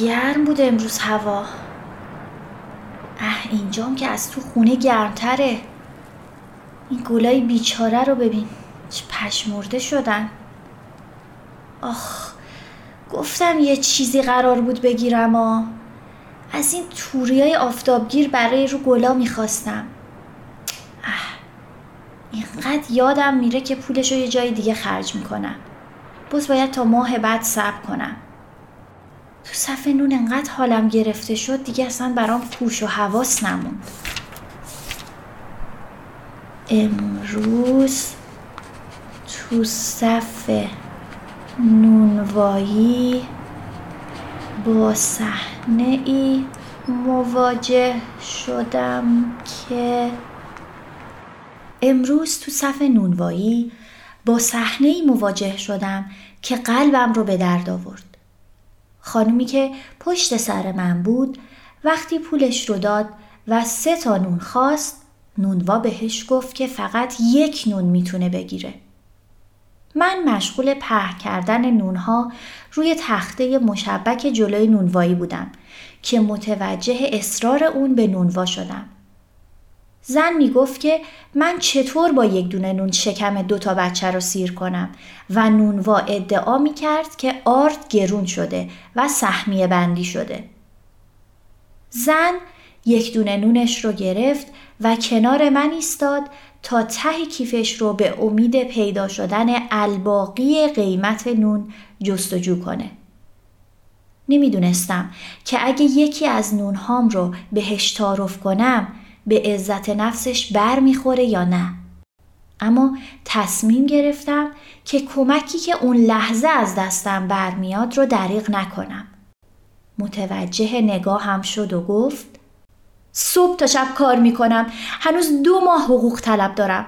گرم بود امروز هوا. اه اینجام که از تو خونه گرمتره. این گلای بیچاره رو ببین. چه پشمرده شدن. آخ گفتم یه چیزی قرار بود بگیرم آ از این توری های آفتابگیر برای رو گلا می‌خواستم. اه اینقدر یادم میره که پولش رو یه جای دیگه خرج می‌کنم. باز باید تا ماه بعد صبر کنم. تو صفحه نون انقدر حالم گرفته شد دیگه اصلا برام پوش و حواس نموند امروز تو صف نونوایی با صحنه ای مواجه شدم که امروز تو صف نونوایی با صحنه ای مواجه شدم که قلبم رو به درد آورد. خانومی که پشت سر من بود وقتی پولش رو داد و سه تا نون خواست نونوا بهش گفت که فقط یک نون می‌تونه بگیره. من مشغول په کردن نونها روی تخته مشبک جلوی نونوایی بودم که متوجه اصرار اون به نونوا شدم. زن می گفت که من چطور با یک دونه نون شکم دو تا بچه رو سیر کنم و نونوا ادعا می کرد که آرد گرون شده و سهمیه بندی شده. زن یک دونه نونش رو گرفت و کنار من ایستاد تا ته کیفش رو به امید پیدا شدن الباقی قیمت نون جستجو کنه. نمی‌دونستم که اگه یکی از نونهام رو بهش تعارف کنم به عزت نفسش بر می‌خوره یا نه. اما تصمیم گرفتم که کمکی که اون لحظه از دستم برمیاد رو دریغ نکنم. متوجه نگاهم شد و گفت صبح تا شب کار می‌کنم. هنوز دو ماه حقوق طلب دارم.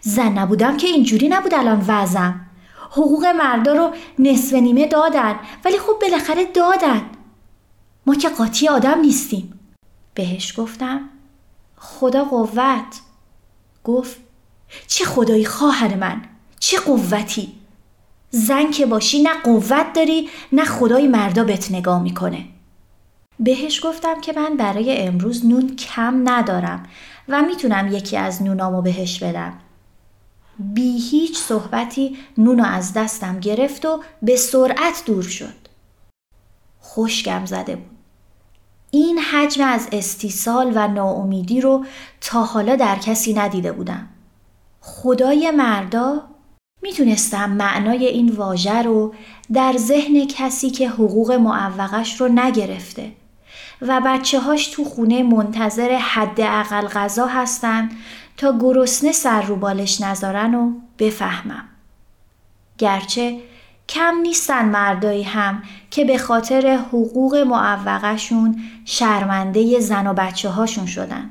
زن نبودم که اینجوری نبود الان وزم حقوق مردا رو نصف نیمه دادن ولی خب بالاخره دادن. ما که قاطی آدم نیستیم. بهش گفتم خدا قوت. گفت چه خدایی خواهر من چه قوتی. زن که باشی نه قوت داری نه خدای مردا بهت نگاه می‌کنه. بهش گفتم که من برای امروز نون کم ندارم و می‌تونم یکی از نونامو بهش بدم. بی هیچ صحبتی نونو از دستم گرفت و به سرعت دور شد. خوشگم زده بود. این حجم از استیصال و ناامیدی رو تا حالا در کسی ندیده بودم. خدای مردا می‌تونستم معنای این واژه رو در ذهن کسی که حقوق معوقش رو نگرفته و بچه هاش تو خونه منتظر حد اقل غذا هستن تا گرسنه سر رو بالش نذارن و بفهمم. گرچه کم نیستن مردایی هم که به خاطر حقوق معوقشون شرمنده زن و بچه هاشون شدن.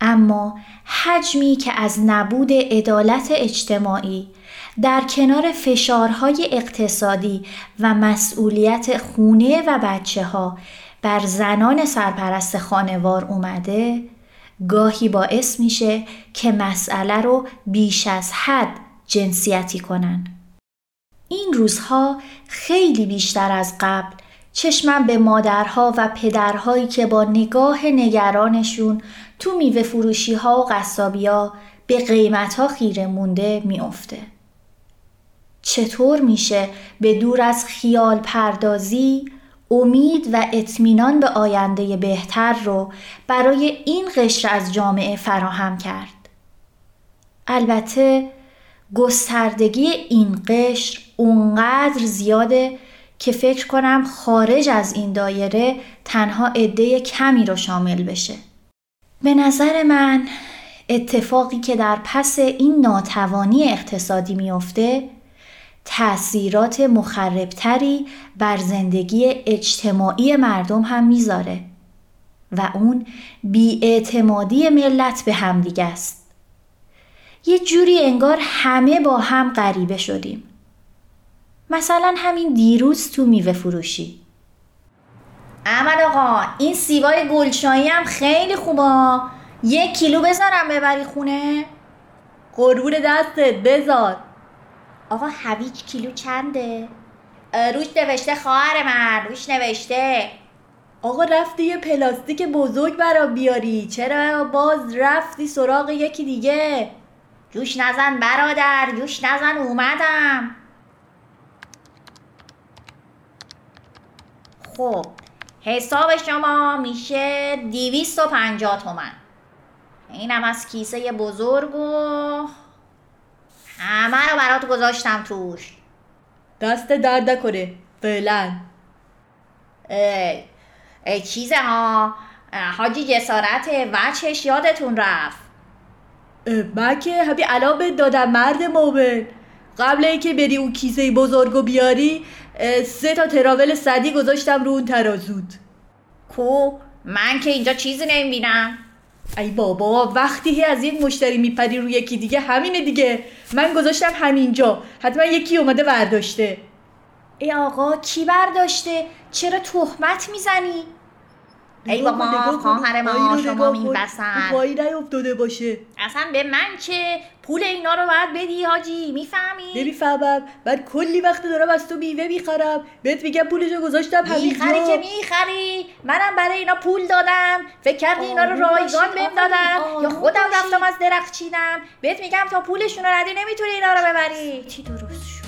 اما حجمی که از نبود عدالت اجتماعی در کنار فشارهای اقتصادی و مسئولیت خونه و بچه ها بر زنان سرپرست خانوار اومده گاهی باعث میشه که مسئله رو بیش از حد جنسیتی کنن. این روزها خیلی بیشتر از قبل چشمم به مادرها و پدرهایی که با نگاه نگرانشون تو میوه فروشی ها و قصابی ها به قیمت ها خیره مونده میافته. چطور میشه به دور از خیال پردازی امید و اطمینان به آینده بهتر رو برای این قشر از جامعه فراهم کرد؟ البته گستردگی این قشر اونقدر زیاده که فکر کنم خارج از این دایره تنها عده کمی رو شامل بشه. به نظر من اتفاقی که در پس این ناتوانی اقتصادی میافته تأثیرات مخربتری بر زندگی اجتماعی مردم هم می‌ذاره و اون بیاعتمادی ملت به همدیگه است. یه جوری انگار همه با هم غریبه شدیم. مثلا همین دیروز تو میوه فروشی. احمد آقا این سیبای گلچایی هم خیلی خوبه. یک کیلو بذارم ببری خونه. قربون دستت بذار. آقا هویج کیلو چنده؟ روش نوشته خواهر من روش نوشته. آقا رفتی یه پلاستیک بزرگ برا بیاری. چرا باز رفتی سراغ یکی دیگه؟ جوش نزن برادر جوش نزن اومدم. خب حساب شما میشه دیویست و پنجاه تومن. اینم از کیسه بزرگ و همه رو برات گذاشتم توش. دست درد کنه فعلا. چیزه ها؟ حاجی جسارت وچش یادتون رفت. من که همین الان دادم مرد مومن قبل اینکه بری اون کیسه بزرگو بیاری سه تا تراول صدی گذاشتم رو اون ترازود. کو؟ من که اینجا چیزی نمی‌بینم. ای بابا وقتی از یک مشتری میپری رو یکی دیگه همینه دیگه. من گذاشتم همینجا. حتما یکی اومده برداشته. ای آقا کی برداشته؟ چرا تهمت می‌زنی؟ ای بابا خواهر ما شما میبسن پایی نیفتاده باشه. اصلا به من چه؟ پول اینا رو باید بدی حاجی می‌فهمی؟ نمی‌فهمم بعد کلی وقت دارم از تو میوه می‌خرم. بهت میگم پولشو گذاشتم همینجا. می‌خری که می‌خری؟ منم برای اینا پول دادم. فکر کردی اینا رو رایگان بهم دادم یا خودم رفتم از درخت چیدم بهت میگم تا پولشون رو ندی نمی‌تونی اینا رو ببری. چی درست شد؟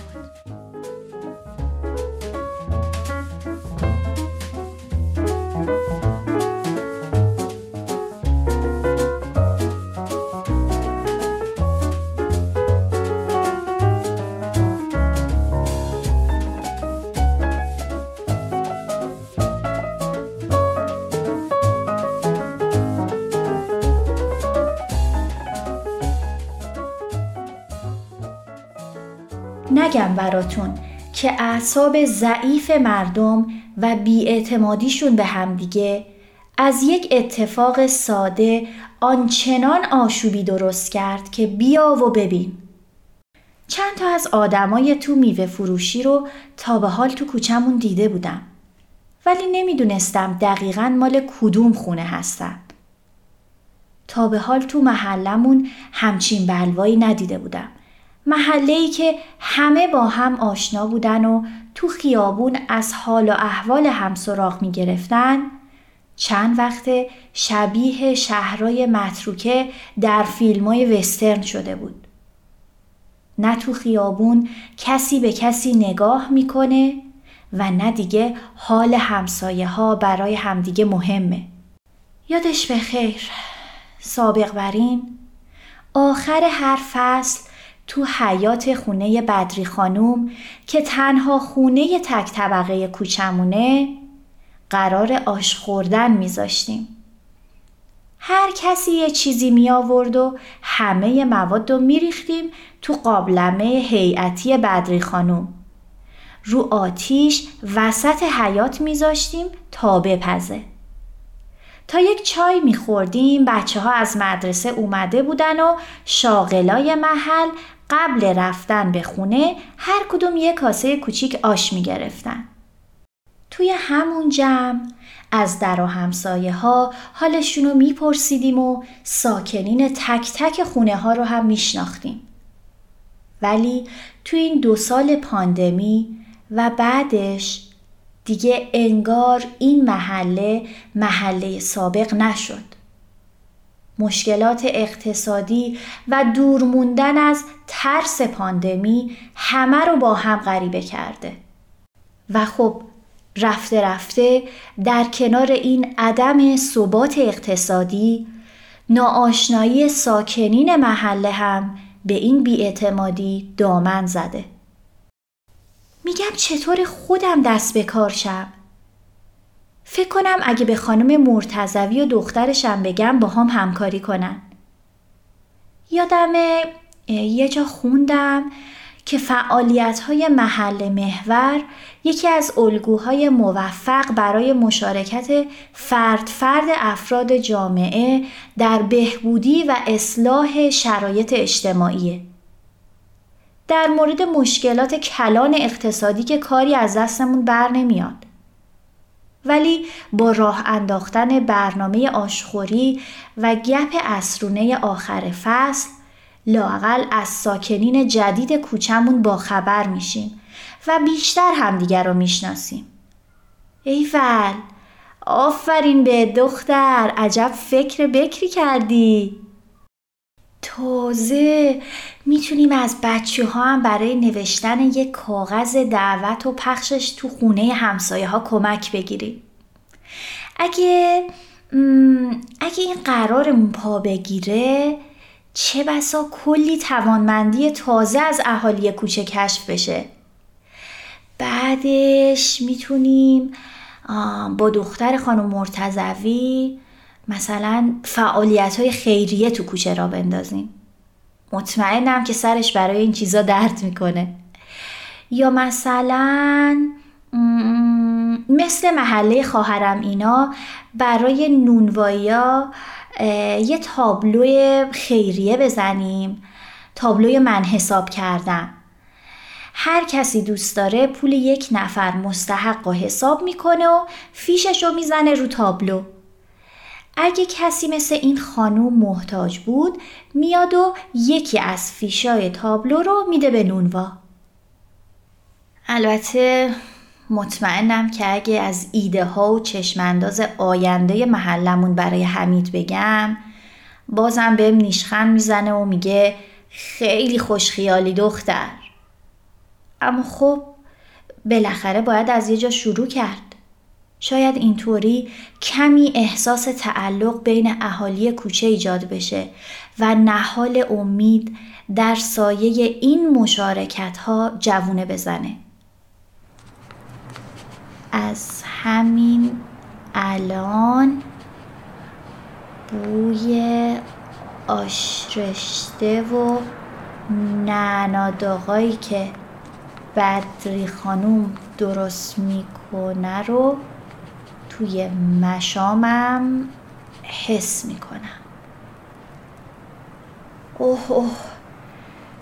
نگم براتون که اعصاب ضعیف مردم و بیاعتمادیشون به همدیگه از یک اتفاق ساده آنچنان آشوبی درست کرد که بیا و ببین. چند تا از آدمای تو میوه فروشی رو تا به حال تو کوچمون دیده بودم. ولی نمی‌دونستم دقیقا مال کدوم خونه هستن. تا به حال تو محلمون همچین بلوایی ندیده بودم. محله ای که همه با هم آشنا بودن و تو خیابون از حال و احوال هم سراغ می گرفتن چند وقت شبیه شهرهای متروکه در فیلم های وسترن شده بود. نه تو خیابون کسی به کسی نگاه می‌کنه و نه دیگه حال همسایه ها برای همدیگه مهمه. یادش به خیر سابق برین آخر هر فصل تو حیات خونه بدری خانوم که تنها خونه تک طبقه کوچمونه قرار آش خوردن میذاشتیم. هر کسی یه چیزی می آورد و همه مواد رو می ریختیم تو قابلمه هیئتی بدری خانوم. رو آتیش وسط حیات میذاشتیم تا بپزه. تا یک چای میخوردیم بچه ها از مدرسه اومده بودن و شاغلای محل قبل رفتن به خونه هر کدوم یک کاسه کوچیک آش می گرفتن. توی همون جمع از در و همسایه ها حالشون رو میپرسیدیم و ساکنین تک تک خونه ها رو هم میشناختیم. ولی تو این دو سال پاندمی و بعدش دیگه انگار این محله محله سابق نشد. مشکلات اقتصادی و دور موندن از ترس پاندمی همه رو با هم غریبه کرده. و خب رفته رفته در کنار این عدم ثبات اقتصادی ناآشنایی ساکنین محله هم به این بیاعتمادی دامن زده. میگم چطور خودم دست به کار شم فکر کنم اگه به خانم مرتزوی و دخترشم بگم با هم همکاری کنن. یادم یه جا خوندم که فعالیت های محل محور یکی از الگوهای موفق برای مشارکت فرد فرد افراد جامعه در بهبودی و اصلاح شرایط اجتماعیه. در مورد مشکلات کلان اقتصادی که کاری از دستمون بر نمیاد. ولی با راه انداختن برنامه آشخوری و گپ اسرونه آخر فصل لاقل از ساکنین جدید کوچمون با خبر میشیم و بیشتر همدیگر رو می‌شناسیم. ایول آفرین به دختر عجب فکر بکری کردی تازه می‌تونیم از بچه ها هم برای نوشتن یک کاغذ دعوت و پخشش تو خونه همسایه ها کمک بگیریم. اگه اگه این قرارمون پا بگیره چه بسا کلی توانمندی تازه از اهالی کوچه کشف بشه. بعدش می‌تونیم با دختر خانم مرتزوی مثلا فعالیت های خیریه تو کوچه را بندازیم. مطمئنم که سرش برای این چیزا درد می‌کنه. یا مثلا مثل محله خواهرم اینا برای نونوایا یه تابلو خیریه بزنیم. تابلوی من حساب کردم. هر کسی دوست داره پول یک نفر مستحق و حساب می‌کنه و فیشش رو می‌زنه رو تابلو. اگه کسی مثل این خانوم محتاج بود میاد و یکی از فیشای تابلو رو میده به نونوا. البته مطمئنم که اگه از ایده ها و چشمانداز آینده محلمون برای حمید بگم بازم بهم نیشخند می‌زنه و میگه خیلی خوشخیالی دختر. اما خب بالاخره باید از یه جا شروع کرد. شاید اینطوری کمی احساس تعلق بین اهالی کوچه ایجاد بشه و نهال امید در سایه این مشارکت ها جوونه بزنه. از همین الان بوی آشرشته و نعناداغایی که بدری خانوم درست می‌کنه رو توی مشامم حس می‌کنم. اوه اوه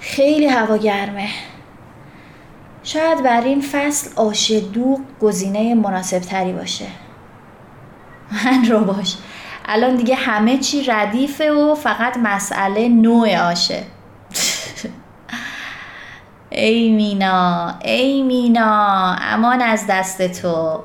خیلی هوا گرمه. شاید بر این فصل آش دوغ گزینه مناسب تری باشه. من رو باش. الان دیگه همه چی ردیفه و فقط مسئله نوع آشه. ای مینا ای مینا امان از دست تو.